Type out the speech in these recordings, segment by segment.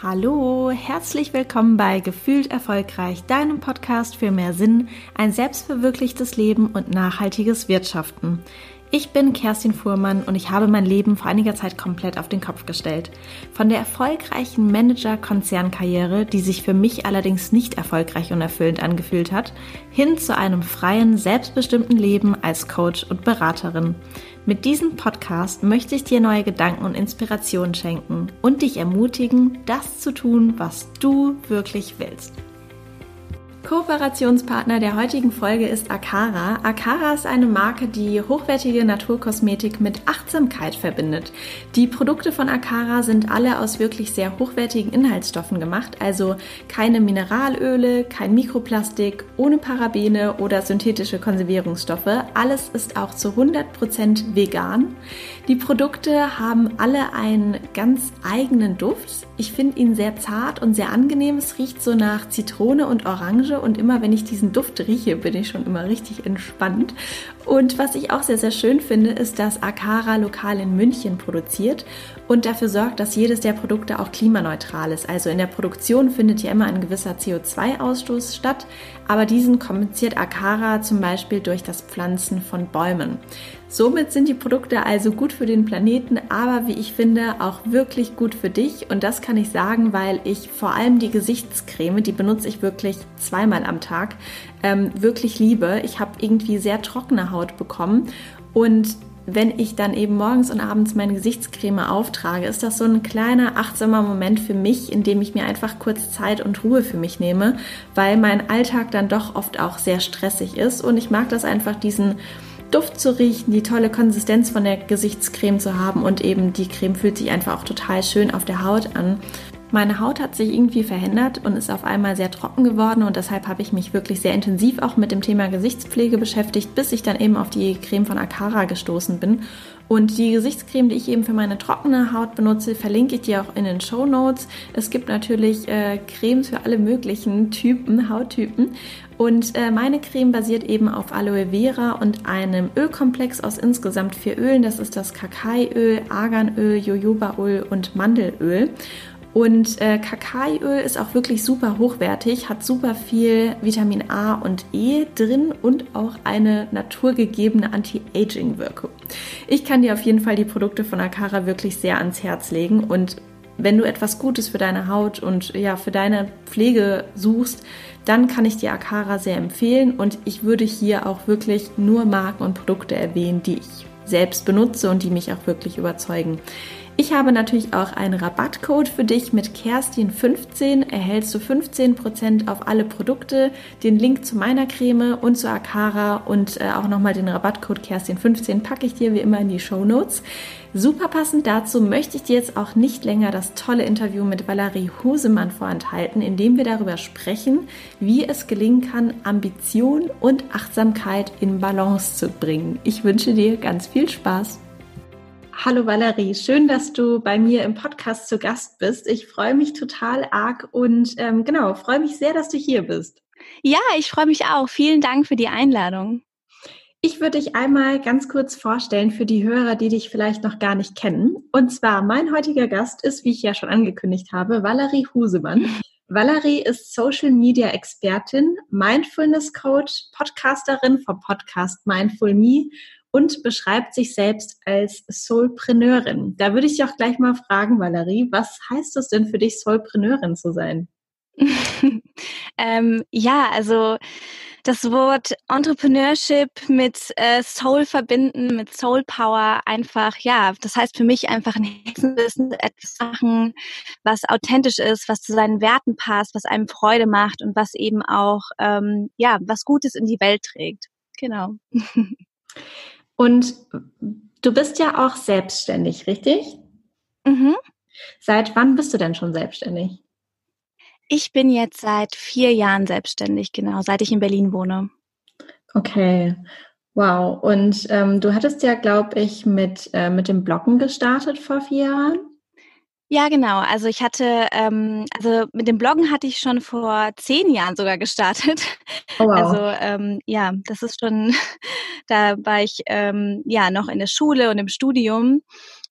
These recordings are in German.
Hallo, herzlich willkommen bei Gefühlt Erfolgreich, deinem Podcast für mehr Sinn, ein selbstverwirklichtes Leben und nachhaltiges Wirtschaften. Ich bin Kerstin Fuhrmann und ich habe mein Leben vor einiger Zeit komplett auf den Kopf gestellt. Von der erfolgreichen Manager-Konzernkarriere, die sich für mich allerdings nicht erfolgreich und erfüllend angefühlt hat, hin zu einem freien, selbstbestimmten Leben als Coach und Beraterin. Mit diesem Podcast möchte ich dir neue Gedanken und Inspirationen schenken und dich ermutigen, das zu tun, was du wirklich willst. Kooperationspartner der heutigen Folge ist Akara. Akara ist eine Marke, die hochwertige Naturkosmetik mit Achtsamkeit verbindet. Die Produkte von Akara sind alle aus wirklich sehr hochwertigen Inhaltsstoffen gemacht, also keine Mineralöle, kein Mikroplastik, ohne Parabene oder synthetische Konservierungsstoffe. Alles ist auch zu 100% vegan. Die Produkte haben alle einen ganz eigenen Duft. Ich finde ihn sehr zart und sehr angenehm. Es riecht so nach Zitrone und Orange und immer wenn ich diesen Duft rieche, bin ich schon immer richtig entspannt. Und was ich auch sehr, sehr schön finde, ist, dass Akara lokal in München produziert und dafür sorgt, dass jedes der Produkte auch klimaneutral ist. Also in der Produktion findet ja immer ein gewisser CO2-Ausstoß statt, aber diesen kompensiert Akara zum Beispiel durch das Pflanzen von Bäumen. Somit sind die Produkte also gut für den Planeten, aber wie ich finde auch wirklich gut für dich. Und das kann ich sagen, weil ich vor allem die Gesichtscreme, die benutze ich wirklich zweimal am Tag, ähm, wirklich liebe. Ich habe irgendwie sehr trockene Haut bekommen und wenn ich dann eben morgens und abends meine Gesichtscreme auftrage, ist das so ein kleiner achtsamer Moment für mich, in dem ich mir einfach kurz Zeit und Ruhe für mich nehme, weil mein Alltag dann doch oft auch sehr stressig ist und ich mag das einfach diesen Duft zu riechen, die tolle Konsistenz von der Gesichtscreme zu haben und eben die Creme fühlt sich einfach auch total schön auf der Haut an. Meine Haut hat sich irgendwie verändert und ist auf einmal sehr trocken geworden und deshalb habe ich mich wirklich sehr intensiv auch mit dem Thema Gesichtspflege beschäftigt, bis ich dann eben auf die Creme von Akara gestoßen bin. Und die Gesichtscreme, die ich eben für meine trockene Haut benutze, verlinke ich dir auch in den Show Notes. Es gibt natürlich äh, Cremes für alle möglichen Typen, Hauttypen. Und äh, meine Creme basiert eben auf Aloe Vera und einem Ölkomplex aus insgesamt vier Ölen. Das ist das Kakaiöl, Arganöl, Jojobaöl und Mandelöl. Und äh, Kakaoöl ist auch wirklich super hochwertig, hat super viel Vitamin A und E drin und auch eine naturgegebene Anti-Aging-Wirkung. Ich kann dir auf jeden Fall die Produkte von Akara wirklich sehr ans Herz legen und wenn du etwas Gutes für deine Haut und ja, für deine Pflege suchst, dann kann ich dir Akara sehr empfehlen und ich würde hier auch wirklich nur Marken und Produkte erwähnen, die ich selbst benutze und die mich auch wirklich überzeugen. Ich habe natürlich auch einen Rabattcode für dich mit Kerstin15. Erhältst du 15% auf alle Produkte, den Link zu meiner Creme und zu Akara und äh, auch nochmal den Rabattcode Kerstin15 packe ich dir wie immer in die Show Notes. Super passend dazu möchte ich dir jetzt auch nicht länger das tolle Interview mit Valerie Husemann vorenthalten, in dem wir darüber sprechen, wie es gelingen kann, Ambition und Achtsamkeit in Balance zu bringen. Ich wünsche dir ganz viel Spaß. Hallo Valerie, schön, dass du bei mir im Podcast zu Gast bist. Ich freue mich total arg und ähm, genau, freue mich sehr, dass du hier bist. Ja, ich freue mich auch. Vielen Dank für die Einladung. Ich würde dich einmal ganz kurz vorstellen für die Hörer, die dich vielleicht noch gar nicht kennen. Und zwar, mein heutiger Gast ist, wie ich ja schon angekündigt habe, Valerie Husemann. Valerie ist Social Media Expertin, Mindfulness Coach, Podcasterin vom Podcast Mindful Me und beschreibt sich selbst als Soulpreneurin. Da würde ich dich auch gleich mal fragen, Valerie, was heißt es denn für dich, Soulpreneurin zu sein? ähm, ja, also das Wort Entrepreneurship mit äh, Soul verbinden, mit Soul Power einfach, ja, das heißt für mich einfach ein Hexenwissen, etwas machen, was authentisch ist, was zu seinen Werten passt, was einem Freude macht und was eben auch, ähm, ja, was Gutes in die Welt trägt. Genau. Und du bist ja auch selbstständig, richtig? Mhm. Seit wann bist du denn schon selbstständig? Ich bin jetzt seit vier Jahren selbstständig, genau, seit ich in Berlin wohne. Okay, wow. Und ähm, du hattest ja, glaube ich, mit, äh, mit dem Bloggen gestartet vor vier Jahren. Ja, genau. Also ich hatte, ähm, also mit dem Bloggen hatte ich schon vor zehn Jahren sogar gestartet. Oh, wow. Also ähm, ja, das ist schon, da war ich ähm, ja noch in der Schule und im Studium.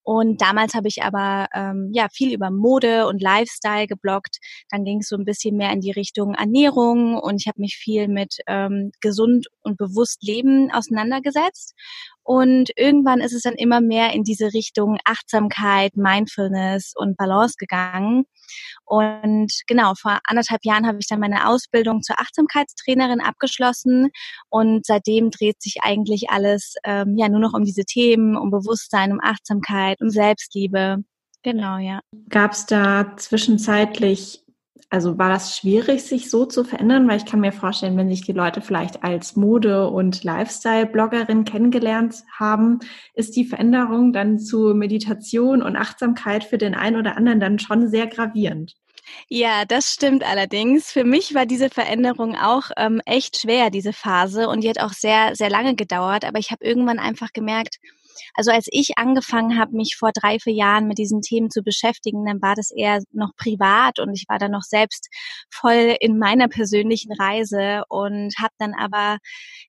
Und damals habe ich aber ähm, ja viel über Mode und Lifestyle geblockt. Dann ging es so ein bisschen mehr in die Richtung Ernährung und ich habe mich viel mit ähm, gesund und bewusst Leben auseinandergesetzt. Und irgendwann ist es dann immer mehr in diese Richtung Achtsamkeit, Mindfulness und Balance gegangen. Und genau, vor anderthalb Jahren habe ich dann meine Ausbildung zur Achtsamkeitstrainerin abgeschlossen. Und seitdem dreht sich eigentlich alles ähm, ja nur noch um diese Themen, um Bewusstsein, um Achtsamkeit, um Selbstliebe. Genau, ja. Gab es da zwischenzeitlich also war das schwierig, sich so zu verändern? Weil ich kann mir vorstellen, wenn sich die Leute vielleicht als Mode- und Lifestyle-Bloggerin kennengelernt haben, ist die Veränderung dann zu Meditation und Achtsamkeit für den einen oder anderen dann schon sehr gravierend. Ja, das stimmt allerdings. Für mich war diese Veränderung auch ähm, echt schwer, diese Phase, und die hat auch sehr, sehr lange gedauert. Aber ich habe irgendwann einfach gemerkt, also als ich angefangen habe, mich vor drei, vier Jahren mit diesen Themen zu beschäftigen, dann war das eher noch privat und ich war dann noch selbst voll in meiner persönlichen Reise und habe dann aber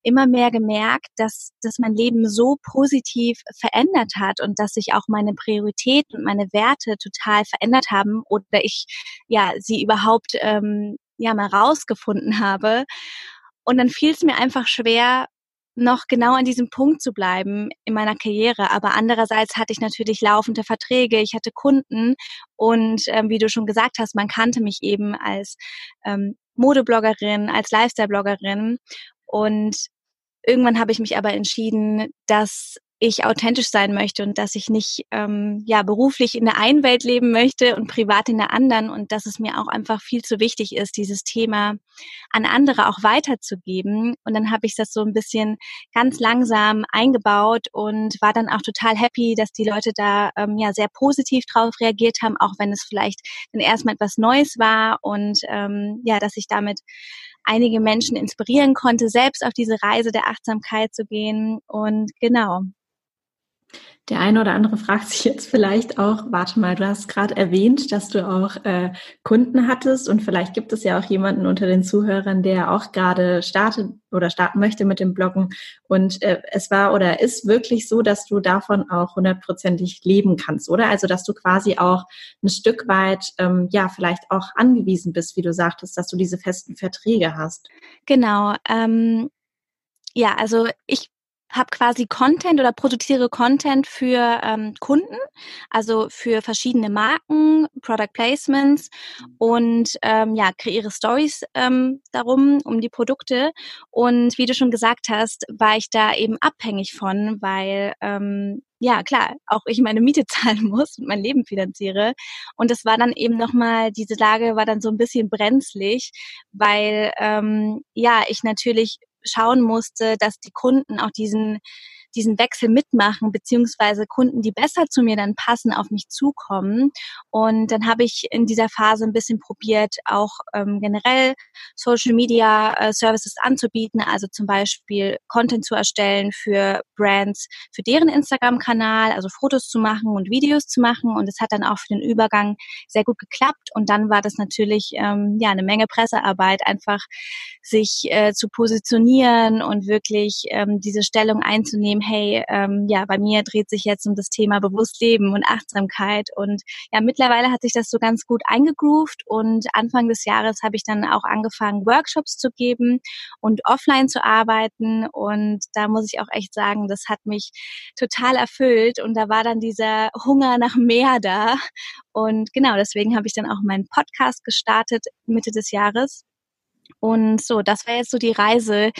immer mehr gemerkt, dass, dass mein Leben so positiv verändert hat und dass sich auch meine Prioritäten und meine Werte total verändert haben oder ich ja sie überhaupt ähm, ja mal rausgefunden habe. Und dann fiel es mir einfach schwer, noch genau an diesem Punkt zu bleiben in meiner Karriere. Aber andererseits hatte ich natürlich laufende Verträge, ich hatte Kunden und ähm, wie du schon gesagt hast, man kannte mich eben als ähm, Modebloggerin, als Lifestyle-Bloggerin und irgendwann habe ich mich aber entschieden, dass ich authentisch sein möchte und dass ich nicht ähm, ja beruflich in der einen Welt leben möchte und privat in der anderen und dass es mir auch einfach viel zu wichtig ist, dieses Thema an andere auch weiterzugeben. Und dann habe ich das so ein bisschen ganz langsam eingebaut und war dann auch total happy, dass die Leute da ähm, ja sehr positiv drauf reagiert haben, auch wenn es vielleicht dann erstmal etwas Neues war und ähm, ja, dass ich damit einige Menschen inspirieren konnte, selbst auf diese Reise der Achtsamkeit zu gehen. Und genau, der eine oder andere fragt sich jetzt vielleicht auch, warte mal, du hast gerade erwähnt, dass du auch äh, Kunden hattest und vielleicht gibt es ja auch jemanden unter den Zuhörern, der auch gerade startet oder starten möchte mit dem Bloggen. Und äh, es war oder ist wirklich so, dass du davon auch hundertprozentig leben kannst, oder? Also dass du quasi auch ein Stück weit, ähm, ja, vielleicht auch angewiesen bist, wie du sagtest, dass du diese festen Verträge hast. Genau. Ähm ja, also ich habe quasi Content oder produziere Content für ähm, Kunden, also für verschiedene Marken, Product Placements und ähm, ja, kreiere Stories ähm, darum, um die Produkte. Und wie du schon gesagt hast, war ich da eben abhängig von, weil ähm, ja klar, auch ich meine Miete zahlen muss und mein Leben finanziere. Und das war dann eben nochmal, diese Lage war dann so ein bisschen brenzlig, weil ähm, ja, ich natürlich schauen musste, dass die Kunden auch diesen diesen Wechsel mitmachen, beziehungsweise Kunden, die besser zu mir dann passen, auf mich zukommen. Und dann habe ich in dieser Phase ein bisschen probiert, auch ähm, generell Social Media äh, Services anzubieten, also zum Beispiel Content zu erstellen für Brands, für deren Instagram-Kanal, also Fotos zu machen und Videos zu machen. Und es hat dann auch für den Übergang sehr gut geklappt. Und dann war das natürlich ähm, ja eine Menge Pressearbeit, einfach sich äh, zu positionieren und wirklich ähm, diese Stellung einzunehmen, hey, ähm, ja, bei mir dreht sich jetzt um das Thema Bewusstleben und Achtsamkeit. Und ja, mittlerweile hat sich das so ganz gut eingegroovt und Anfang des Jahres habe ich dann auch angefangen, Workshops zu geben und offline zu arbeiten. Und da muss ich auch echt sagen, das hat mich total erfüllt und da war dann dieser Hunger nach mehr da. Und genau, deswegen habe ich dann auch meinen Podcast gestartet Mitte des Jahres. Und so, das war jetzt so die Reise,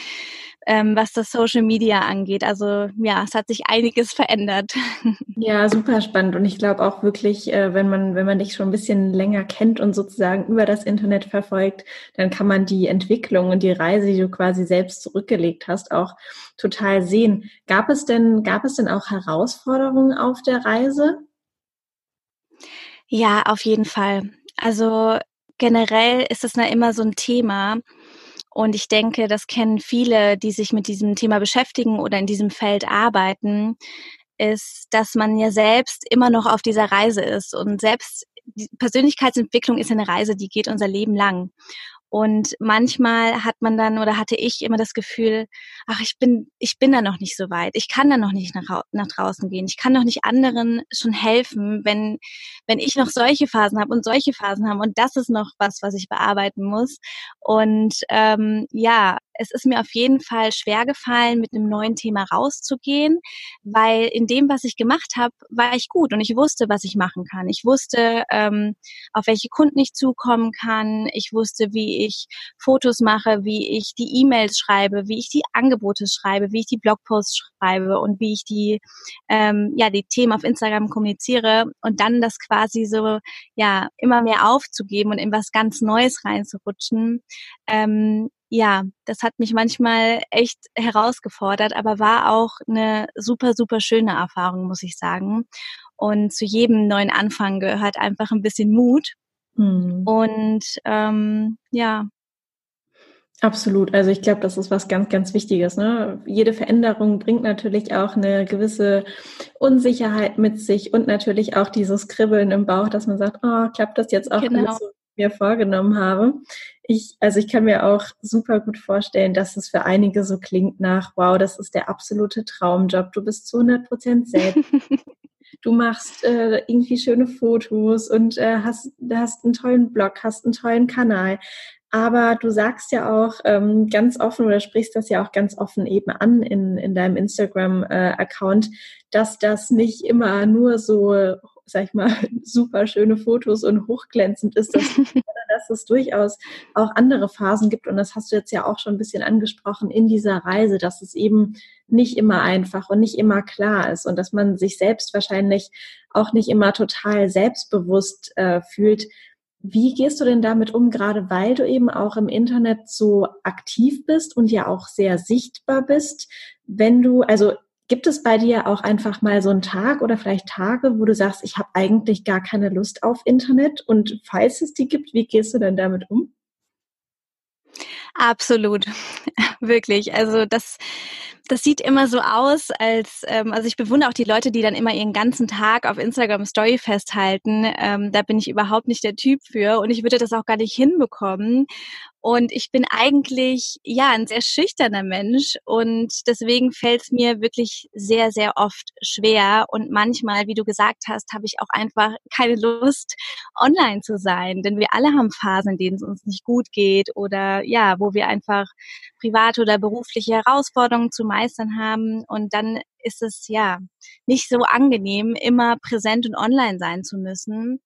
ähm, was das Social Media angeht. Also ja, es hat sich einiges verändert. Ja, super spannend. Und ich glaube auch wirklich, äh, wenn man, wenn man dich schon ein bisschen länger kennt und sozusagen über das Internet verfolgt, dann kann man die Entwicklung und die Reise, die du quasi selbst zurückgelegt hast, auch total sehen. Gab es denn, gab es denn auch Herausforderungen auf der Reise? Ja, auf jeden Fall. Also generell ist es na immer so ein Thema. Und ich denke, das kennen viele, die sich mit diesem Thema beschäftigen oder in diesem Feld arbeiten, ist, dass man ja selbst immer noch auf dieser Reise ist. Und selbst die Persönlichkeitsentwicklung ist eine Reise, die geht unser Leben lang. Und manchmal hat man dann oder hatte ich immer das Gefühl, ach, ich bin, ich bin da noch nicht so weit. Ich kann da noch nicht nach, nach draußen gehen. Ich kann noch nicht anderen schon helfen, wenn, wenn ich noch solche Phasen habe und solche Phasen habe. Und das ist noch was, was ich bearbeiten muss. Und ähm, ja, es ist mir auf jeden Fall schwer gefallen, mit einem neuen Thema rauszugehen, weil in dem, was ich gemacht habe, war ich gut und ich wusste, was ich machen kann. Ich wusste, ähm, auf welche Kunden ich zukommen kann. Ich wusste, wie ich Fotos mache, wie ich die E-Mails schreibe, wie ich die Angebote schreibe, wie ich die Blogposts schreibe und wie ich die, ähm, ja, die Themen auf Instagram kommuniziere und dann das quasi so, ja, immer mehr aufzugeben und in was ganz Neues reinzurutschen. Ähm, ja, das hat mich manchmal echt herausgefordert, aber war auch eine super, super schöne Erfahrung, muss ich sagen. Und zu jedem neuen Anfang gehört einfach ein bisschen Mut. Mhm. Und ähm, ja. Absolut. Also ich glaube, das ist was ganz, ganz Wichtiges. Ne? Jede Veränderung bringt natürlich auch eine gewisse Unsicherheit mit sich und natürlich auch dieses Kribbeln im Bauch, dass man sagt, oh, klappt das jetzt auch genau. alles so, wie ich mir vorgenommen habe. Ich, also ich kann mir auch super gut vorstellen, dass es für einige so klingt nach, wow, das ist der absolute Traumjob. Du bist zu 100 Prozent selbst. du machst äh, irgendwie schöne Fotos und äh, hast, hast einen tollen Blog, hast einen tollen Kanal. Aber du sagst ja auch ähm, ganz offen oder sprichst das ja auch ganz offen eben an in, in deinem Instagram-Account, äh, dass das nicht immer nur so, sag ich mal, super schöne Fotos und hochglänzend ist, dass, dass es durchaus auch andere Phasen gibt. Und das hast du jetzt ja auch schon ein bisschen angesprochen in dieser Reise, dass es eben nicht immer einfach und nicht immer klar ist und dass man sich selbst wahrscheinlich auch nicht immer total selbstbewusst äh, fühlt, wie gehst du denn damit um, gerade weil du eben auch im Internet so aktiv bist und ja auch sehr sichtbar bist? Wenn du, also gibt es bei dir auch einfach mal so einen Tag oder vielleicht Tage, wo du sagst, ich habe eigentlich gar keine Lust auf Internet? Und falls es die gibt, wie gehst du denn damit um? Absolut, wirklich. Also das das sieht immer so aus, als ähm, also ich bewundere auch die Leute, die dann immer ihren ganzen Tag auf Instagram Story festhalten. Ähm, da bin ich überhaupt nicht der Typ für und ich würde das auch gar nicht hinbekommen. Und ich bin eigentlich ja ein sehr schüchterner Mensch und deswegen fällt es mir wirklich sehr, sehr oft schwer. Und manchmal, wie du gesagt hast, habe ich auch einfach keine Lust, online zu sein. Denn wir alle haben Phasen, in denen es uns nicht gut geht oder ja, wo wir einfach private oder berufliche Herausforderungen zu meistern haben. Und dann ist es ja nicht so angenehm, immer präsent und online sein zu müssen.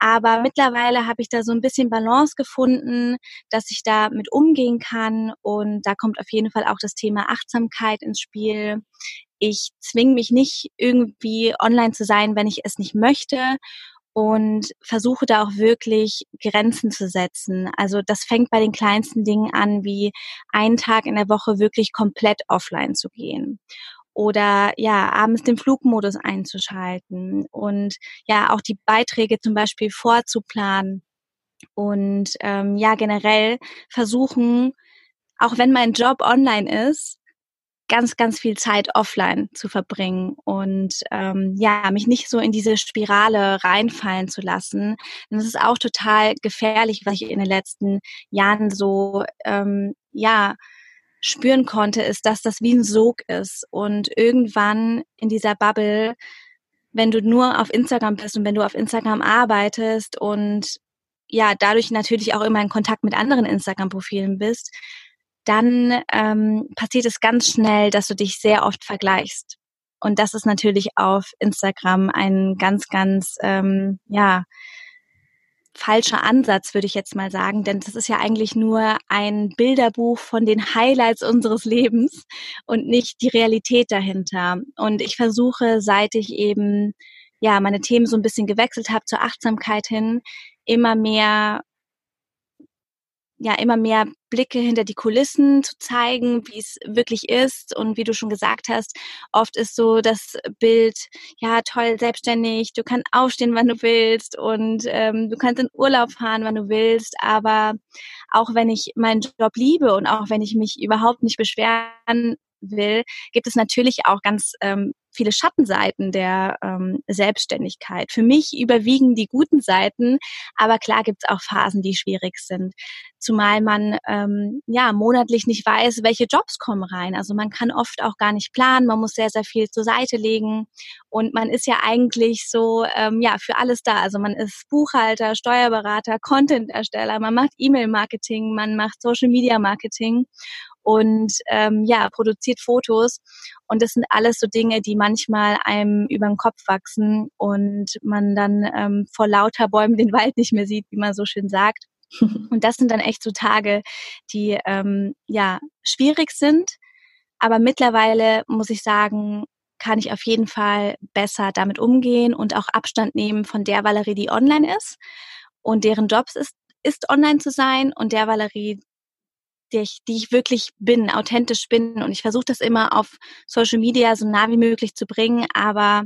Aber mittlerweile habe ich da so ein bisschen Balance gefunden, dass ich da mit umgehen kann. Und da kommt auf jeden Fall auch das Thema Achtsamkeit ins Spiel. Ich zwinge mich nicht irgendwie online zu sein, wenn ich es nicht möchte und versuche da auch wirklich Grenzen zu setzen. Also das fängt bei den kleinsten Dingen an, wie einen Tag in der Woche wirklich komplett offline zu gehen oder ja, abends den Flugmodus einzuschalten und ja, auch die Beiträge zum Beispiel vorzuplanen und ähm, ja, generell versuchen, auch wenn mein Job online ist, ganz, ganz viel Zeit offline zu verbringen und ähm, ja, mich nicht so in diese Spirale reinfallen zu lassen. Und das ist auch total gefährlich, was ich in den letzten Jahren so ähm, ja spüren konnte, ist, dass das wie ein Sog ist. Und irgendwann in dieser Bubble, wenn du nur auf Instagram bist und wenn du auf Instagram arbeitest und ja, dadurch natürlich auch immer in Kontakt mit anderen Instagram-Profilen bist, dann ähm, passiert es ganz schnell, dass du dich sehr oft vergleichst. Und das ist natürlich auf Instagram ein ganz, ganz, ähm, ja, falscher Ansatz, würde ich jetzt mal sagen, denn das ist ja eigentlich nur ein Bilderbuch von den Highlights unseres Lebens und nicht die Realität dahinter. Und ich versuche, seit ich eben ja meine Themen so ein bisschen gewechselt habe zur Achtsamkeit hin, immer mehr ja immer mehr Blicke hinter die Kulissen zu zeigen, wie es wirklich ist. Und wie du schon gesagt hast, oft ist so das Bild, ja toll, selbstständig, du kannst aufstehen, wann du willst und ähm, du kannst in Urlaub fahren, wann du willst, aber auch wenn ich meinen Job liebe und auch wenn ich mich überhaupt nicht beschweren will, gibt es natürlich auch ganz ähm, viele Schattenseiten der ähm, Selbstständigkeit. Für mich überwiegen die guten Seiten, aber klar gibt es auch Phasen, die schwierig sind. Zumal man ähm, ja monatlich nicht weiß, welche Jobs kommen rein. Also man kann oft auch gar nicht planen, man muss sehr, sehr viel zur Seite legen und man ist ja eigentlich so ähm, ja für alles da. Also man ist Buchhalter, Steuerberater, Content-Ersteller, man macht E-Mail-Marketing, man macht Social-Media-Marketing und ähm, ja, produziert Fotos. Und das sind alles so Dinge, die manchmal einem über den Kopf wachsen und man dann ähm, vor lauter Bäumen den Wald nicht mehr sieht, wie man so schön sagt. Und das sind dann echt so Tage, die ähm, ja schwierig sind. Aber mittlerweile muss ich sagen, kann ich auf jeden Fall besser damit umgehen und auch Abstand nehmen von der Valerie, die online ist und deren Jobs ist, ist online zu sein und der Valerie, die ich, die ich wirklich bin, authentisch bin. Und ich versuche das immer auf Social Media so nah wie möglich zu bringen, aber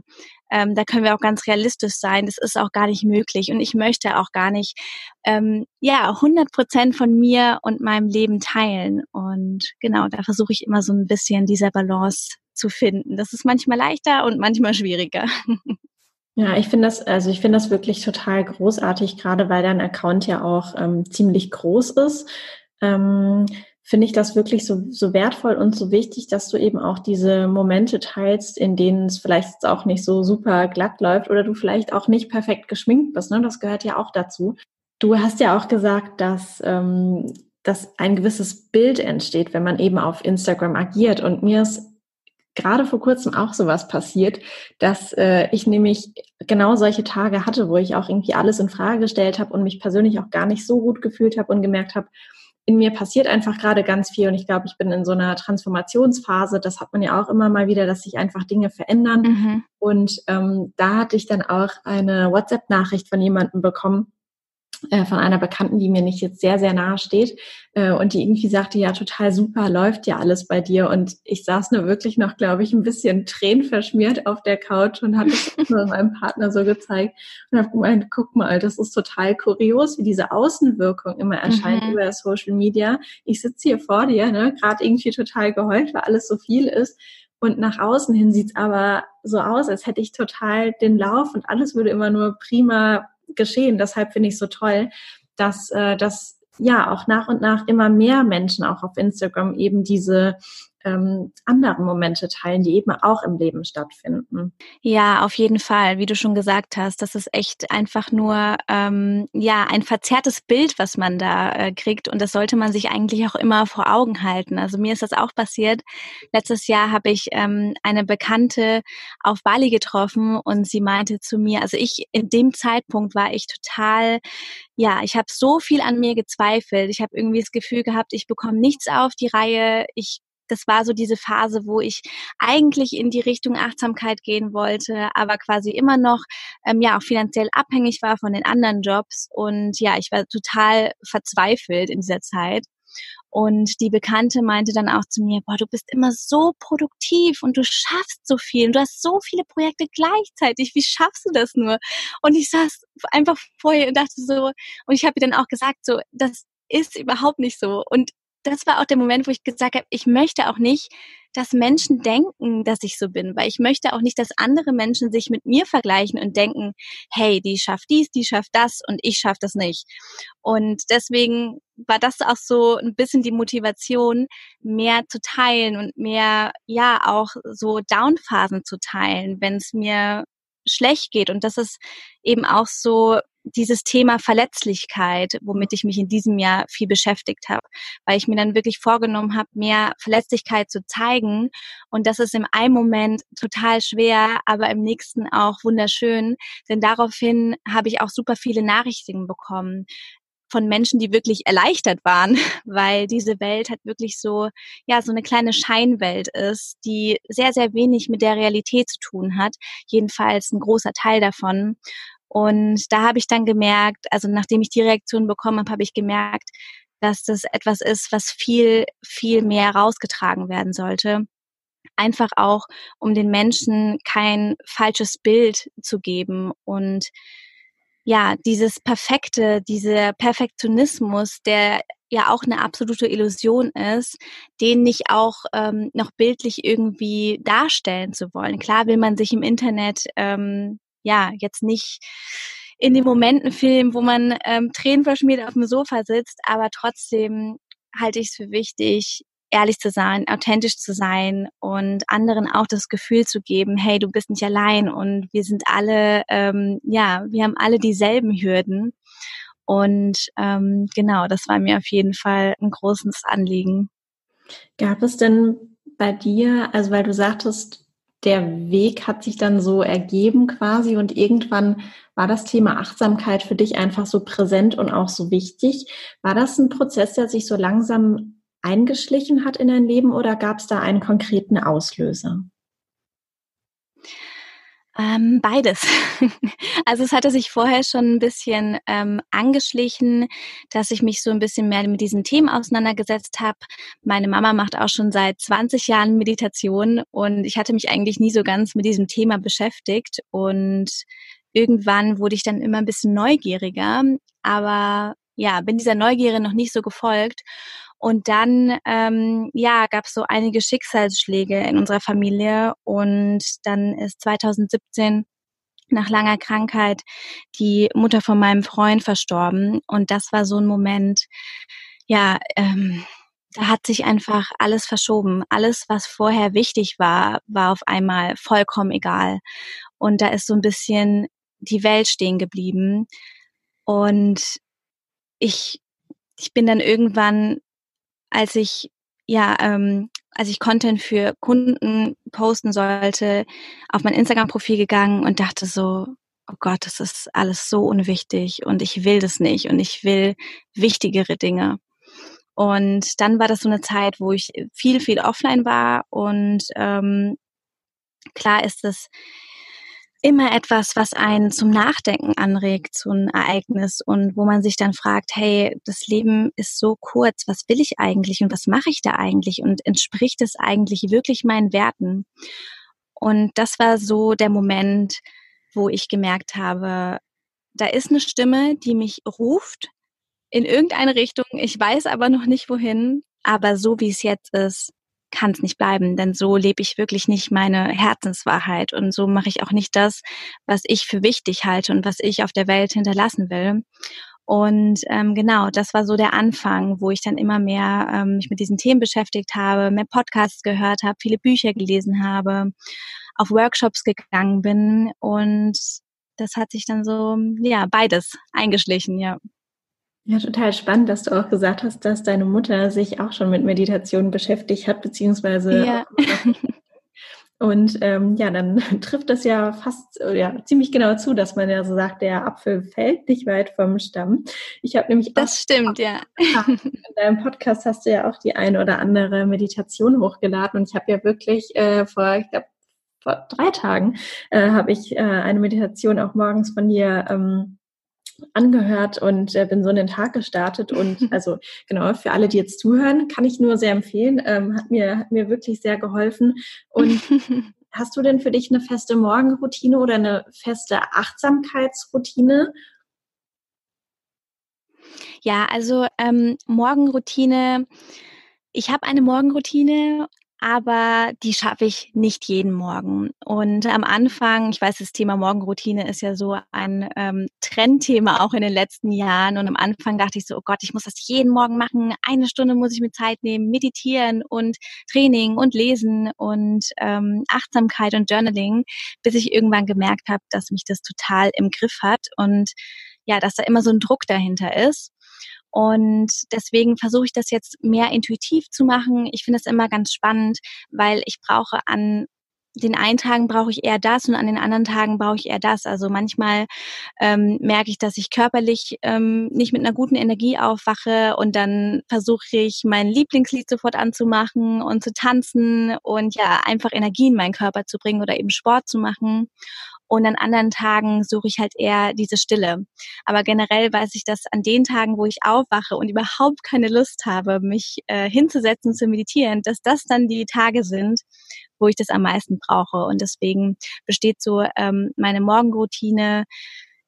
ähm, da können wir auch ganz realistisch sein. Das ist auch gar nicht möglich. Und ich möchte auch gar nicht, ähm, ja, 100 Prozent von mir und meinem Leben teilen. Und genau, da versuche ich immer so ein bisschen dieser Balance zu finden. Das ist manchmal leichter und manchmal schwieriger. Ja, ich finde das, also ich finde das wirklich total großartig, gerade weil dein Account ja auch ähm, ziemlich groß ist ähm, finde ich das wirklich so, so wertvoll und so wichtig, dass du eben auch diese Momente teilst, in denen es vielleicht auch nicht so super glatt läuft oder du vielleicht auch nicht perfekt geschminkt bist. Ne? Das gehört ja auch dazu. Du hast ja auch gesagt, dass, ähm, dass ein gewisses Bild entsteht, wenn man eben auf Instagram agiert. Und mir ist gerade vor kurzem auch sowas passiert, dass äh, ich nämlich genau solche Tage hatte, wo ich auch irgendwie alles in Frage gestellt habe und mich persönlich auch gar nicht so gut gefühlt habe und gemerkt habe, in mir passiert einfach gerade ganz viel und ich glaube, ich bin in so einer Transformationsphase. Das hat man ja auch immer mal wieder, dass sich einfach Dinge verändern. Mhm. Und ähm, da hatte ich dann auch eine WhatsApp-Nachricht von jemandem bekommen, von einer Bekannten, die mir nicht jetzt sehr, sehr nahe steht äh, und die irgendwie sagte, ja, total super, läuft ja alles bei dir. Und ich saß nur wirklich noch, glaube ich, ein bisschen tränenverschmiert auf der Couch und hatte es nur meinem Partner so gezeigt und habe gemeint, guck mal, das ist total kurios, wie diese Außenwirkung immer erscheint mhm. über Social Media. Ich sitze hier vor dir, ne, gerade irgendwie total geheult, weil alles so viel ist. Und nach außen hin sieht's aber so aus, als hätte ich total den Lauf und alles würde immer nur prima geschehen. Deshalb finde ich es so toll, dass, äh, dass ja auch nach und nach immer mehr Menschen auch auf Instagram eben diese ähm, anderen Momente teilen, die eben auch im Leben stattfinden. Ja, auf jeden Fall, wie du schon gesagt hast, das ist echt einfach nur ähm, ja ein verzerrtes Bild, was man da äh, kriegt und das sollte man sich eigentlich auch immer vor Augen halten. Also mir ist das auch passiert. Letztes Jahr habe ich ähm, eine Bekannte auf Bali getroffen und sie meinte zu mir, also ich in dem Zeitpunkt war ich total ja, ich habe so viel an mir gezweifelt. Ich habe irgendwie das Gefühl gehabt, ich bekomme nichts auf die Reihe. Ich das war so diese Phase, wo ich eigentlich in die Richtung Achtsamkeit gehen wollte, aber quasi immer noch ähm, ja auch finanziell abhängig war von den anderen Jobs und ja, ich war total verzweifelt in dieser Zeit. Und die Bekannte meinte dann auch zu mir, boah, du bist immer so produktiv und du schaffst so viel und du hast so viele Projekte gleichzeitig. Wie schaffst du das nur? Und ich saß einfach vor ihr und dachte so, und ich habe ihr dann auch gesagt, so, das ist überhaupt nicht so. Und das war auch der Moment, wo ich gesagt habe, ich möchte auch nicht, dass Menschen denken, dass ich so bin, weil ich möchte auch nicht, dass andere Menschen sich mit mir vergleichen und denken, hey, die schafft dies, die schafft das und ich schaffe das nicht. Und deswegen war das auch so ein bisschen die Motivation, mehr zu teilen und mehr, ja, auch so Downphasen zu teilen, wenn es mir schlecht geht. Und das ist eben auch so dieses Thema Verletzlichkeit, womit ich mich in diesem Jahr viel beschäftigt habe, weil ich mir dann wirklich vorgenommen habe, mehr Verletzlichkeit zu zeigen. Und das ist im einen Moment total schwer, aber im nächsten auch wunderschön, denn daraufhin habe ich auch super viele Nachrichten bekommen von Menschen, die wirklich erleichtert waren, weil diese Welt halt wirklich so, ja, so eine kleine Scheinwelt ist, die sehr, sehr wenig mit der Realität zu tun hat. Jedenfalls ein großer Teil davon. Und da habe ich dann gemerkt, also nachdem ich die Reaktion bekommen habe, habe ich gemerkt, dass das etwas ist, was viel, viel mehr rausgetragen werden sollte. Einfach auch, um den Menschen kein falsches Bild zu geben und ja, dieses Perfekte, dieser Perfektionismus, der ja auch eine absolute Illusion ist, den nicht auch ähm, noch bildlich irgendwie darstellen zu wollen. Klar will man sich im Internet ähm, ja jetzt nicht in den Momenten filmen, wo man ähm, Tränen verschmiert auf dem Sofa sitzt, aber trotzdem halte ich es für wichtig, ehrlich zu sein, authentisch zu sein und anderen auch das Gefühl zu geben, hey, du bist nicht allein und wir sind alle, ähm, ja, wir haben alle dieselben Hürden. Und ähm, genau, das war mir auf jeden Fall ein großes Anliegen. Gab es denn bei dir, also weil du sagtest, der Weg hat sich dann so ergeben quasi und irgendwann war das Thema Achtsamkeit für dich einfach so präsent und auch so wichtig. War das ein Prozess, der sich so langsam eingeschlichen hat in dein Leben oder gab es da einen konkreten Auslöser? Ähm, beides. Also es hatte sich vorher schon ein bisschen ähm, angeschlichen, dass ich mich so ein bisschen mehr mit diesen Themen auseinandergesetzt habe. Meine Mama macht auch schon seit 20 Jahren Meditation und ich hatte mich eigentlich nie so ganz mit diesem Thema beschäftigt und irgendwann wurde ich dann immer ein bisschen neugieriger, aber ja, bin dieser Neugierde noch nicht so gefolgt und dann, ähm, ja, gab es so einige Schicksalsschläge in unserer Familie und dann ist 2017 nach langer Krankheit die Mutter von meinem Freund verstorben und das war so ein Moment, ja, ähm, da hat sich einfach alles verschoben. Alles, was vorher wichtig war, war auf einmal vollkommen egal. Und da ist so ein bisschen die Welt stehen geblieben. Und ich, ich bin dann irgendwann als ich ja, ähm, als ich Content für Kunden posten sollte, auf mein Instagram-Profil gegangen und dachte so, oh Gott, das ist alles so unwichtig und ich will das nicht und ich will wichtigere Dinge. Und dann war das so eine Zeit, wo ich viel, viel offline war und ähm, klar ist es immer etwas, was einen zum Nachdenken anregt, so ein Ereignis und wo man sich dann fragt, hey, das Leben ist so kurz, was will ich eigentlich und was mache ich da eigentlich und entspricht es eigentlich wirklich meinen Werten? Und das war so der Moment, wo ich gemerkt habe, da ist eine Stimme, die mich ruft in irgendeine Richtung. Ich weiß aber noch nicht wohin. Aber so wie es jetzt ist, kann es nicht bleiben, denn so lebe ich wirklich nicht meine Herzenswahrheit und so mache ich auch nicht das, was ich für wichtig halte und was ich auf der Welt hinterlassen will. Und ähm, genau, das war so der Anfang, wo ich dann immer mehr ähm, mich mit diesen Themen beschäftigt habe, mehr Podcasts gehört habe, viele Bücher gelesen habe, auf Workshops gegangen bin und das hat sich dann so, ja, beides eingeschlichen, ja. Ja, total spannend, dass du auch gesagt hast, dass deine Mutter sich auch schon mit Meditation beschäftigt hat, beziehungsweise ja. Und ähm, ja, dann trifft das ja fast ja, ziemlich genau zu, dass man ja so sagt, der Apfel fällt nicht weit vom Stamm. Ich habe nämlich das stimmt ja. In deinem Podcast hast du ja auch die eine oder andere Meditation hochgeladen und ich habe ja wirklich äh, vor, ich glaube vor drei Tagen äh, habe ich äh, eine Meditation auch morgens von dir ähm, angehört und äh, bin so in den Tag gestartet. Und also genau, für alle, die jetzt zuhören, kann ich nur sehr empfehlen. Ähm, hat, mir, hat mir wirklich sehr geholfen. Und hast du denn für dich eine feste Morgenroutine oder eine feste Achtsamkeitsroutine? Ja, also ähm, Morgenroutine. Ich habe eine Morgenroutine aber die schaffe ich nicht jeden Morgen. Und am Anfang, ich weiß, das Thema Morgenroutine ist ja so ein ähm, Trendthema auch in den letzten Jahren. Und am Anfang dachte ich so, oh Gott, ich muss das jeden Morgen machen. Eine Stunde muss ich mir Zeit nehmen, meditieren und Training und Lesen und ähm, Achtsamkeit und Journaling, bis ich irgendwann gemerkt habe, dass mich das total im Griff hat und ja, dass da immer so ein Druck dahinter ist. Und deswegen versuche ich das jetzt mehr intuitiv zu machen. Ich finde es immer ganz spannend, weil ich brauche an den einen Tagen brauche ich eher das und an den anderen Tagen brauche ich eher das. Also manchmal ähm, merke ich, dass ich körperlich ähm, nicht mit einer guten Energie aufwache und dann versuche ich mein Lieblingslied sofort anzumachen und zu tanzen und ja einfach Energie in meinen Körper zu bringen oder eben Sport zu machen. Und an anderen Tagen suche ich halt eher diese Stille. Aber generell weiß ich, dass an den Tagen, wo ich aufwache und überhaupt keine Lust habe, mich äh, hinzusetzen, zu meditieren, dass das dann die Tage sind, wo ich das am meisten brauche. Und deswegen besteht so ähm, meine Morgenroutine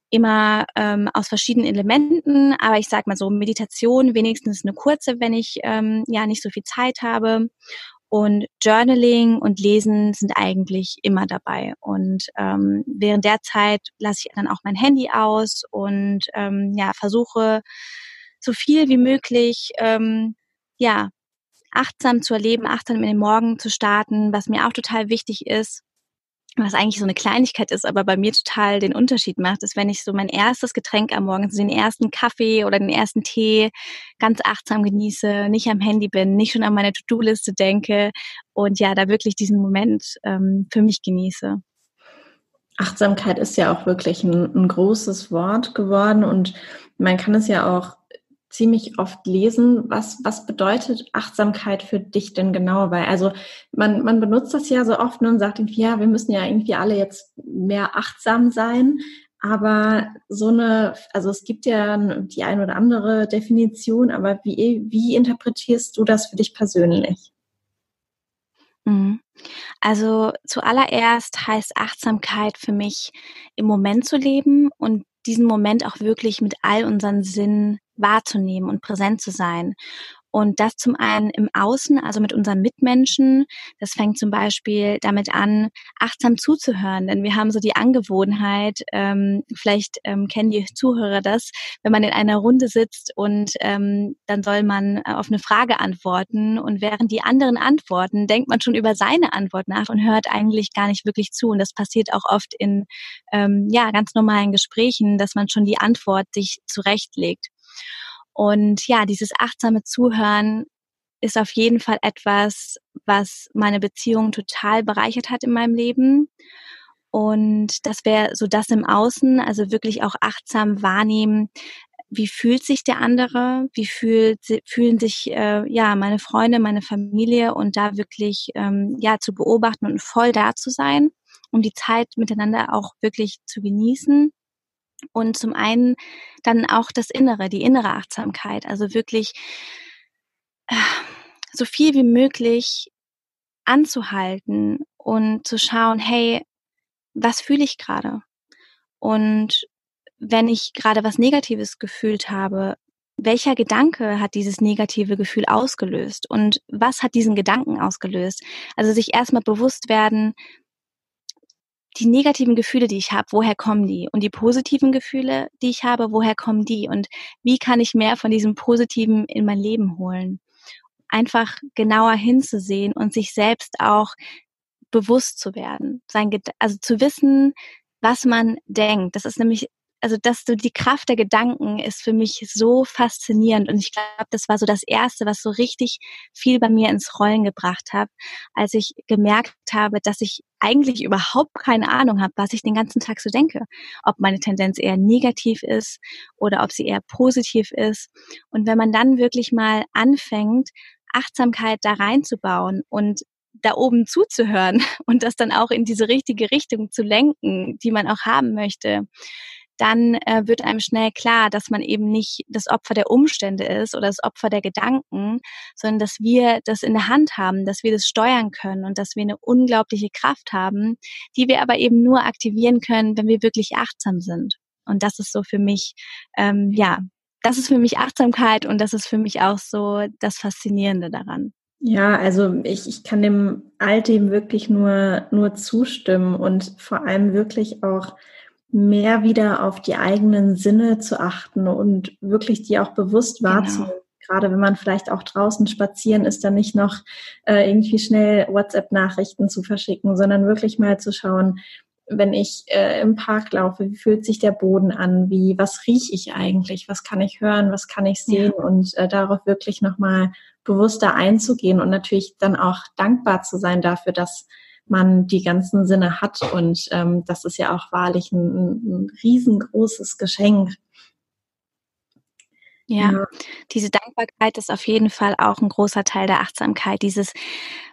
immer ähm, aus verschiedenen Elementen, aber ich sag mal so Meditation wenigstens eine kurze, wenn ich ähm, ja nicht so viel Zeit habe. Und Journaling und Lesen sind eigentlich immer dabei. Und ähm, während der Zeit lasse ich dann auch mein Handy aus und ähm, ja versuche so viel wie möglich ähm, ja achtsam zu erleben, achtsam in den Morgen zu starten, was mir auch total wichtig ist was eigentlich so eine Kleinigkeit ist, aber bei mir total den Unterschied macht, ist, wenn ich so mein erstes Getränk am Morgen, so den ersten Kaffee oder den ersten Tee ganz achtsam genieße, nicht am Handy bin, nicht schon an meine To-Do-Liste denke und ja, da wirklich diesen Moment ähm, für mich genieße. Achtsamkeit ist ja auch wirklich ein, ein großes Wort geworden und man kann es ja auch ziemlich oft lesen. Was, was bedeutet Achtsamkeit für dich denn genau? Weil also man, man benutzt das ja so oft und sagt irgendwie, ja, wir müssen ja irgendwie alle jetzt mehr achtsam sein. Aber so eine, also es gibt ja die ein oder andere Definition, aber wie, wie interpretierst du das für dich persönlich? Mhm. Also zuallererst heißt Achtsamkeit für mich im Moment zu leben und diesen Moment auch wirklich mit all unseren Sinnen wahrzunehmen und präsent zu sein. Und das zum einen im Außen, also mit unseren Mitmenschen. Das fängt zum Beispiel damit an, achtsam zuzuhören. Denn wir haben so die Angewohnheit, ähm, vielleicht ähm, kennen die Zuhörer das, wenn man in einer Runde sitzt und ähm, dann soll man äh, auf eine Frage antworten. Und während die anderen antworten, denkt man schon über seine Antwort nach und hört eigentlich gar nicht wirklich zu. Und das passiert auch oft in ähm, ja, ganz normalen Gesprächen, dass man schon die Antwort sich zurechtlegt. Und ja, dieses achtsame Zuhören ist auf jeden Fall etwas, was meine Beziehung total bereichert hat in meinem Leben. Und das wäre so das im Außen, also wirklich auch achtsam wahrnehmen, wie fühlt sich der andere, wie fühlt, fühlen sich äh, ja meine Freunde, meine Familie und da wirklich ähm, ja zu beobachten und voll da zu sein, um die Zeit miteinander auch wirklich zu genießen und zum einen dann auch das Innere, die innere Achtsamkeit, also wirklich äh, so viel wie möglich anzuhalten und zu schauen, hey, was fühle ich gerade? Und wenn ich gerade was Negatives gefühlt habe, welcher Gedanke hat dieses negative Gefühl ausgelöst und was hat diesen Gedanken ausgelöst? Also sich erstmal bewusst werden, die negativen Gefühle, die ich habe, woher kommen die? Und die positiven Gefühle, die ich habe, woher kommen die? Und wie kann ich mehr von diesem Positiven in mein Leben holen? Einfach genauer hinzusehen und sich selbst auch bewusst zu werden, sein, also zu wissen, was man denkt. Das ist nämlich also dass du die Kraft der Gedanken ist für mich so faszinierend. Und ich glaube, das war so das erste, was so richtig viel bei mir ins Rollen gebracht hat, als ich gemerkt habe, dass ich eigentlich überhaupt keine Ahnung habe, was ich den ganzen Tag so denke, ob meine Tendenz eher negativ ist oder ob sie eher positiv ist. Und wenn man dann wirklich mal anfängt, Achtsamkeit da reinzubauen und da oben zuzuhören und das dann auch in diese richtige Richtung zu lenken, die man auch haben möchte, dann äh, wird einem schnell klar, dass man eben nicht das Opfer der Umstände ist oder das Opfer der Gedanken, sondern dass wir das in der Hand haben, dass wir das steuern können und dass wir eine unglaubliche Kraft haben, die wir aber eben nur aktivieren können, wenn wir wirklich achtsam sind. Und das ist so für mich, ähm, ja, das ist für mich Achtsamkeit und das ist für mich auch so das Faszinierende daran. Ja, also ich, ich kann dem all dem wirklich nur, nur zustimmen und vor allem wirklich auch mehr wieder auf die eigenen Sinne zu achten und wirklich die auch bewusst genau. wahrzunehmen. Genau. Gerade wenn man vielleicht auch draußen spazieren ist, dann nicht noch äh, irgendwie schnell WhatsApp-Nachrichten zu verschicken, sondern wirklich mal zu schauen, wenn ich äh, im Park laufe, wie fühlt sich der Boden an, wie, was rieche ich eigentlich, was kann ich hören, was kann ich sehen ja. und äh, darauf wirklich nochmal bewusster einzugehen und natürlich dann auch dankbar zu sein dafür, dass man die ganzen Sinne hat. Und ähm, das ist ja auch wahrlich ein, ein riesengroßes Geschenk. Ja, ja, diese Dankbarkeit ist auf jeden Fall auch ein großer Teil der Achtsamkeit. Dieses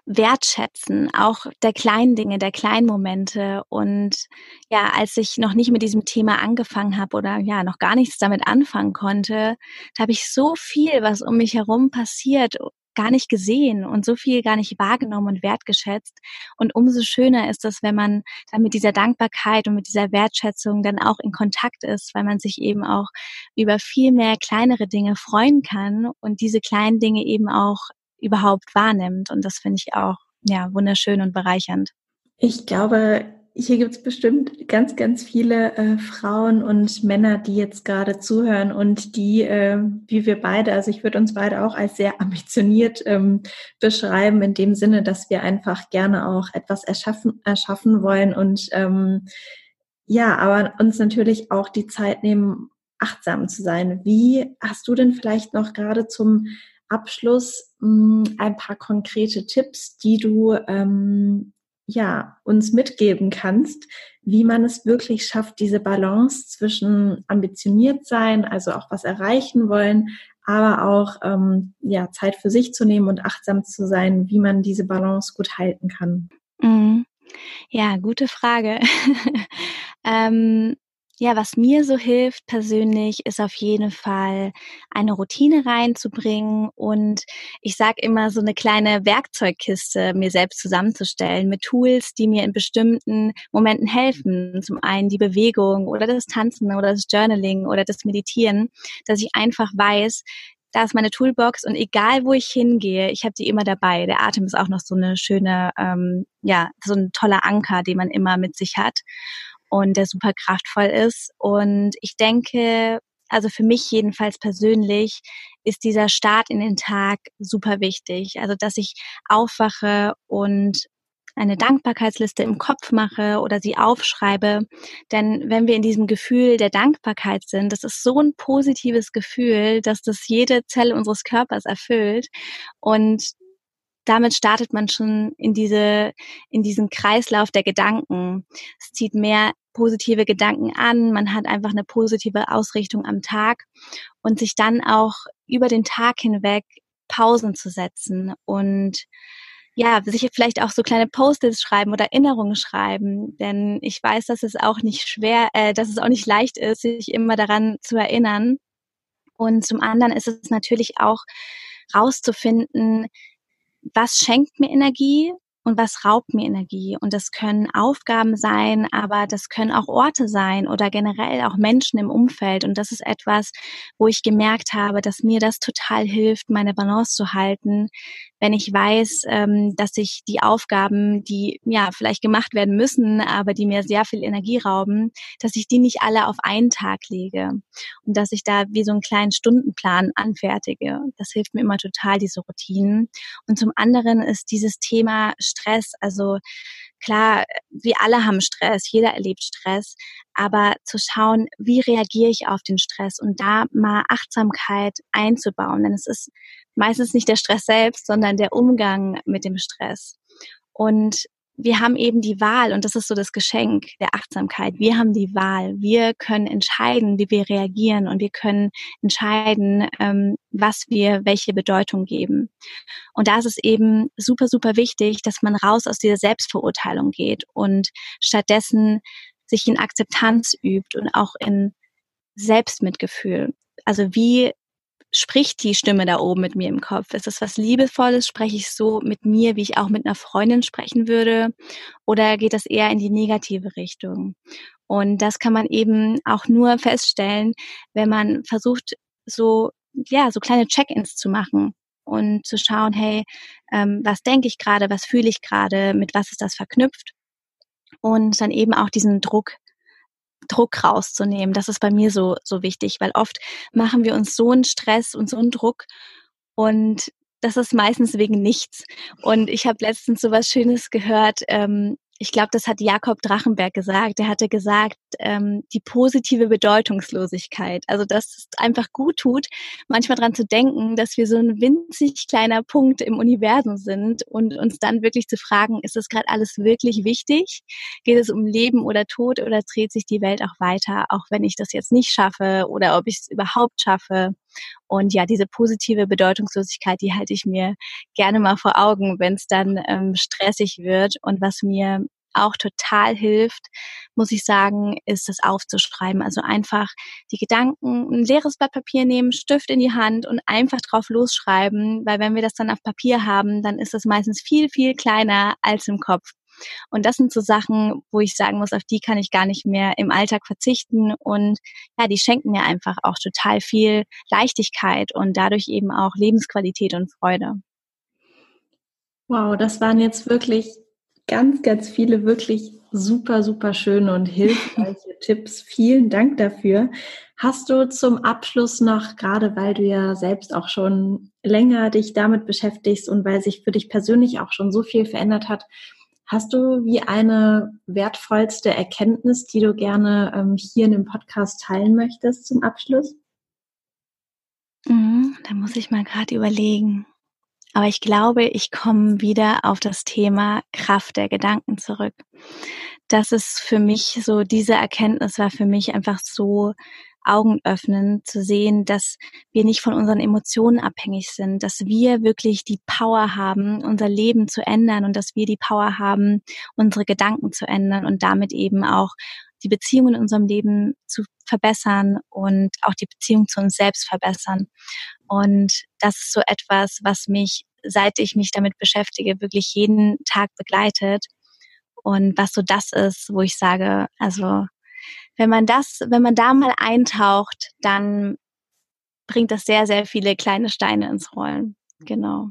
Wertschätzen, auch der kleinen Dinge, der kleinen Momente. Und ja, als ich noch nicht mit diesem Thema angefangen habe oder ja, noch gar nichts damit anfangen konnte, da habe ich so viel, was um mich herum passiert, gar nicht gesehen und so viel gar nicht wahrgenommen und wertgeschätzt. Und umso schöner ist es, wenn man dann mit dieser Dankbarkeit und mit dieser Wertschätzung dann auch in Kontakt ist, weil man sich eben auch über viel mehr kleinere Dinge freuen kann und diese kleinen Dinge eben auch überhaupt wahrnimmt. Und das finde ich auch ja wunderschön und bereichernd. Ich glaube, hier gibt es bestimmt ganz, ganz viele äh, Frauen und Männer, die jetzt gerade zuhören und die, äh, wie wir beide, also ich würde uns beide auch als sehr ambitioniert ähm, beschreiben, in dem Sinne, dass wir einfach gerne auch etwas erschaffen, erschaffen wollen und ähm, ja, aber uns natürlich auch die Zeit nehmen, achtsam zu sein. Wie hast du denn vielleicht noch gerade zum Abschluss mh, hm, ein paar konkrete Tipps, die du ähm, ja, uns mitgeben kannst, wie man es wirklich schafft, diese Balance zwischen ambitioniert sein, also auch was erreichen wollen, aber auch ähm, ja, Zeit für sich zu nehmen und achtsam zu sein, wie man diese Balance gut halten kann. Mhm. Ja, gute Frage. ähm, ja, was mir so hilft persönlich, ist auf jeden Fall eine Routine reinzubringen und ich sage immer so eine kleine Werkzeugkiste mir selbst zusammenzustellen mit Tools, die mir in bestimmten Momenten helfen. Zum einen die Bewegung oder das Tanzen oder das Journaling oder das Meditieren, dass ich einfach weiß, da ist meine Toolbox und egal wo ich hingehe, ich habe die immer dabei. Der Atem ist auch noch so eine schöne, ähm, ja, so ein toller Anker, den man immer mit sich hat und der super kraftvoll ist. Und ich denke, also für mich jedenfalls persönlich ist dieser Start in den Tag super wichtig. Also dass ich aufwache und eine Dankbarkeitsliste im Kopf mache oder sie aufschreibe. Denn wenn wir in diesem Gefühl der Dankbarkeit sind, das ist so ein positives Gefühl, dass das jede Zelle unseres Körpers erfüllt. Und damit startet man schon in diese, in diesen Kreislauf der Gedanken. Es zieht mehr positive Gedanken an, man hat einfach eine positive Ausrichtung am Tag und sich dann auch über den Tag hinweg Pausen zu setzen und ja, sich vielleicht auch so kleine Post-its schreiben oder Erinnerungen schreiben, denn ich weiß, dass es auch nicht schwer, äh, dass es auch nicht leicht ist, sich immer daran zu erinnern. Und zum anderen ist es natürlich auch rauszufinden, was schenkt mir Energie und was raubt mir Energie. Und das können Aufgaben sein, aber das können auch Orte sein oder generell auch Menschen im Umfeld. Und das ist etwas, wo ich gemerkt habe, dass mir das total hilft, meine Balance zu halten, wenn ich weiß, ähm, dass ich die Aufgaben, die ja vielleicht gemacht werden müssen, aber die mir sehr viel Energie rauben, dass ich die nicht alle auf einen Tag lege und dass ich da wie so einen kleinen Stundenplan anfertige. Das hilft mir immer total, diese Routinen. Und zum anderen ist dieses Thema Stress, also klar, wir alle haben Stress, jeder erlebt Stress, aber zu schauen, wie reagiere ich auf den Stress und da mal Achtsamkeit einzubauen, denn es ist meistens nicht der Stress selbst, sondern der Umgang mit dem Stress. Und wir haben eben die Wahl und das ist so das Geschenk der Achtsamkeit. Wir haben die Wahl. Wir können entscheiden, wie wir reagieren und wir können entscheiden, ähm, was wir welche Bedeutung geben. Und da ist es eben super, super wichtig, dass man raus aus dieser Selbstverurteilung geht und stattdessen sich in Akzeptanz übt und auch in Selbstmitgefühl. Also wie spricht die Stimme da oben mit mir im Kopf? Ist es was Liebevolles? Spreche ich so mit mir, wie ich auch mit einer Freundin sprechen würde? Oder geht das eher in die negative Richtung? Und das kann man eben auch nur feststellen, wenn man versucht, so, ja, so kleine Check-ins zu machen und zu schauen, hey, ähm, was denke ich gerade, was fühle ich gerade, mit was ist das verknüpft? Und dann eben auch diesen Druck Druck rauszunehmen. Das ist bei mir so, so wichtig, weil oft machen wir uns so einen Stress und so einen Druck und das ist meistens wegen nichts. Und ich habe letztens so was Schönes gehört. Ähm, ich glaube, das hat Jakob Drachenberg gesagt. Er hatte gesagt, ähm, die positive Bedeutungslosigkeit. Also, dass es einfach gut tut, manchmal dran zu denken, dass wir so ein winzig kleiner Punkt im Universum sind und uns dann wirklich zu fragen, ist das gerade alles wirklich wichtig? Geht es um Leben oder Tod oder dreht sich die Welt auch weiter, auch wenn ich das jetzt nicht schaffe oder ob ich es überhaupt schaffe? Und ja, diese positive Bedeutungslosigkeit, die halte ich mir gerne mal vor Augen, wenn es dann ähm, stressig wird und was mir auch total hilft, muss ich sagen, ist das aufzuschreiben. Also einfach die Gedanken, ein leeres Blatt Papier nehmen, Stift in die Hand und einfach drauf losschreiben, weil wenn wir das dann auf Papier haben, dann ist das meistens viel, viel kleiner als im Kopf. Und das sind so Sachen, wo ich sagen muss, auf die kann ich gar nicht mehr im Alltag verzichten. Und ja, die schenken mir einfach auch total viel Leichtigkeit und dadurch eben auch Lebensqualität und Freude. Wow, das waren jetzt wirklich ganz, ganz viele wirklich super, super schöne und hilfreiche Tipps. Vielen Dank dafür. Hast du zum Abschluss noch, gerade weil du ja selbst auch schon länger dich damit beschäftigst und weil sich für dich persönlich auch schon so viel verändert hat, hast du wie eine wertvollste Erkenntnis, die du gerne ähm, hier in dem Podcast teilen möchtest zum Abschluss? Mhm, da muss ich mal gerade überlegen. Aber ich glaube, ich komme wieder auf das Thema Kraft der Gedanken zurück. Das ist für mich so, diese Erkenntnis war für mich einfach so Augen öffnen, zu sehen, dass wir nicht von unseren Emotionen abhängig sind, dass wir wirklich die Power haben, unser Leben zu ändern und dass wir die Power haben, unsere Gedanken zu ändern und damit eben auch die Beziehung in unserem Leben zu verbessern und auch die Beziehung zu uns selbst verbessern. Und das ist so etwas, was mich, seit ich mich damit beschäftige, wirklich jeden Tag begleitet. Und was so das ist, wo ich sage, also wenn man das, wenn man da mal eintaucht, dann bringt das sehr, sehr viele kleine Steine ins Rollen. Genau.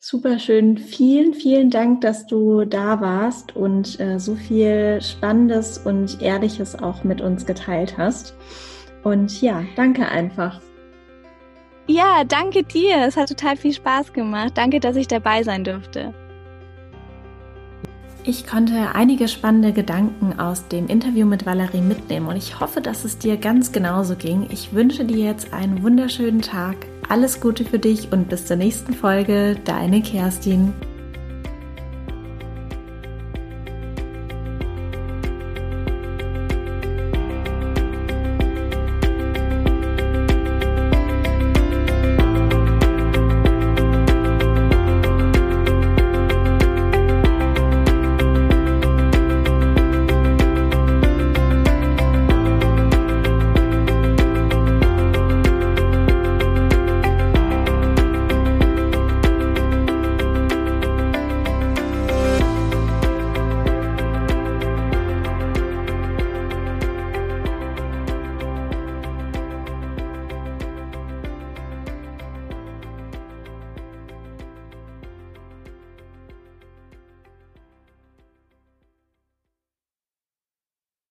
Super schön. Vielen, vielen Dank, dass du da warst und äh, so viel Spannendes und Ehrliches auch mit uns geteilt hast. Und ja, danke einfach. Ja, danke dir. Es hat total viel Spaß gemacht. Danke, dass ich dabei sein durfte. Ich konnte einige spannende Gedanken aus dem Interview mit Valerie mitnehmen und ich hoffe, dass es dir ganz genauso ging. Ich wünsche dir jetzt einen wunderschönen Tag. Alles Gute für dich und bis zur nächsten Folge. Deine Kerstin.